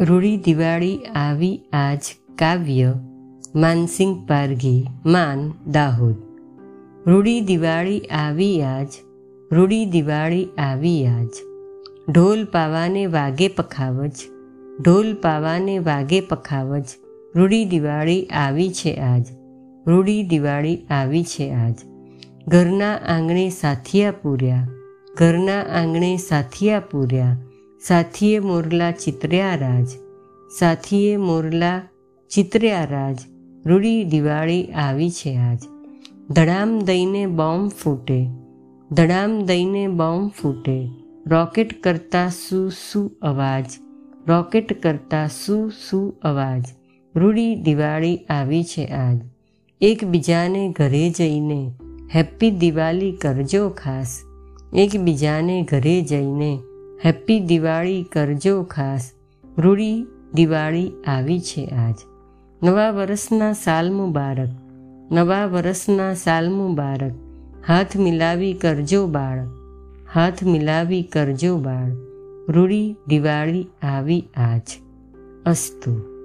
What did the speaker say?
રૂડી દિવાળી આવી આજ કાવ્ય, માનસિંહ પારઘી, માન દાહોદ. રૂડી દિવાળી આવી આજ રૂડી દિવાળી આવી આજ. ઢોલ પાવાને વાગે પખાવજ, ઢોલ પાવાને વાગે પખાવજ રૂડી દિવાળી આવી છે આજ રૂડી દિવાળી આવી છે આજ. ઘરના આંગણે સાથિયા પૂર્યા, ઘરના આંગણે સાથિયા પૂર્યા સાથીએ મોરલા ચિત્ર્યા રાજ સાથીએ મોરલા ચિત્ર્યા રાજ રૂડી દિવાળી આવી છે આજ ધડામ દઈને બોમ્બ ફૂટે ધડામ દઈને બોમ્બ ફૂટે રોકેટ કરતા શું શું અવાજ રોકેટ કરતા શું શું અવાજ રૂડી દિવાળી આવી છે આજ એકબીજાને ઘરે જઈને હેપ્પી દિવાળી કરજો ખાસ એકબીજાને ઘરે જઈને હેપ્પી દિવાળી કરજો ખાસ. રૂડી દિવાળી આવી છે આજ. નવા વર્ષના સાલ મુબારક. નવા વર્ષના સાલ મુબારક. હાથ મિલાવી કરજો બાળ. હાથ મિલાવી કરજો બાળ. રૂડી દિવાળી આવી આજ. અસ્તુ.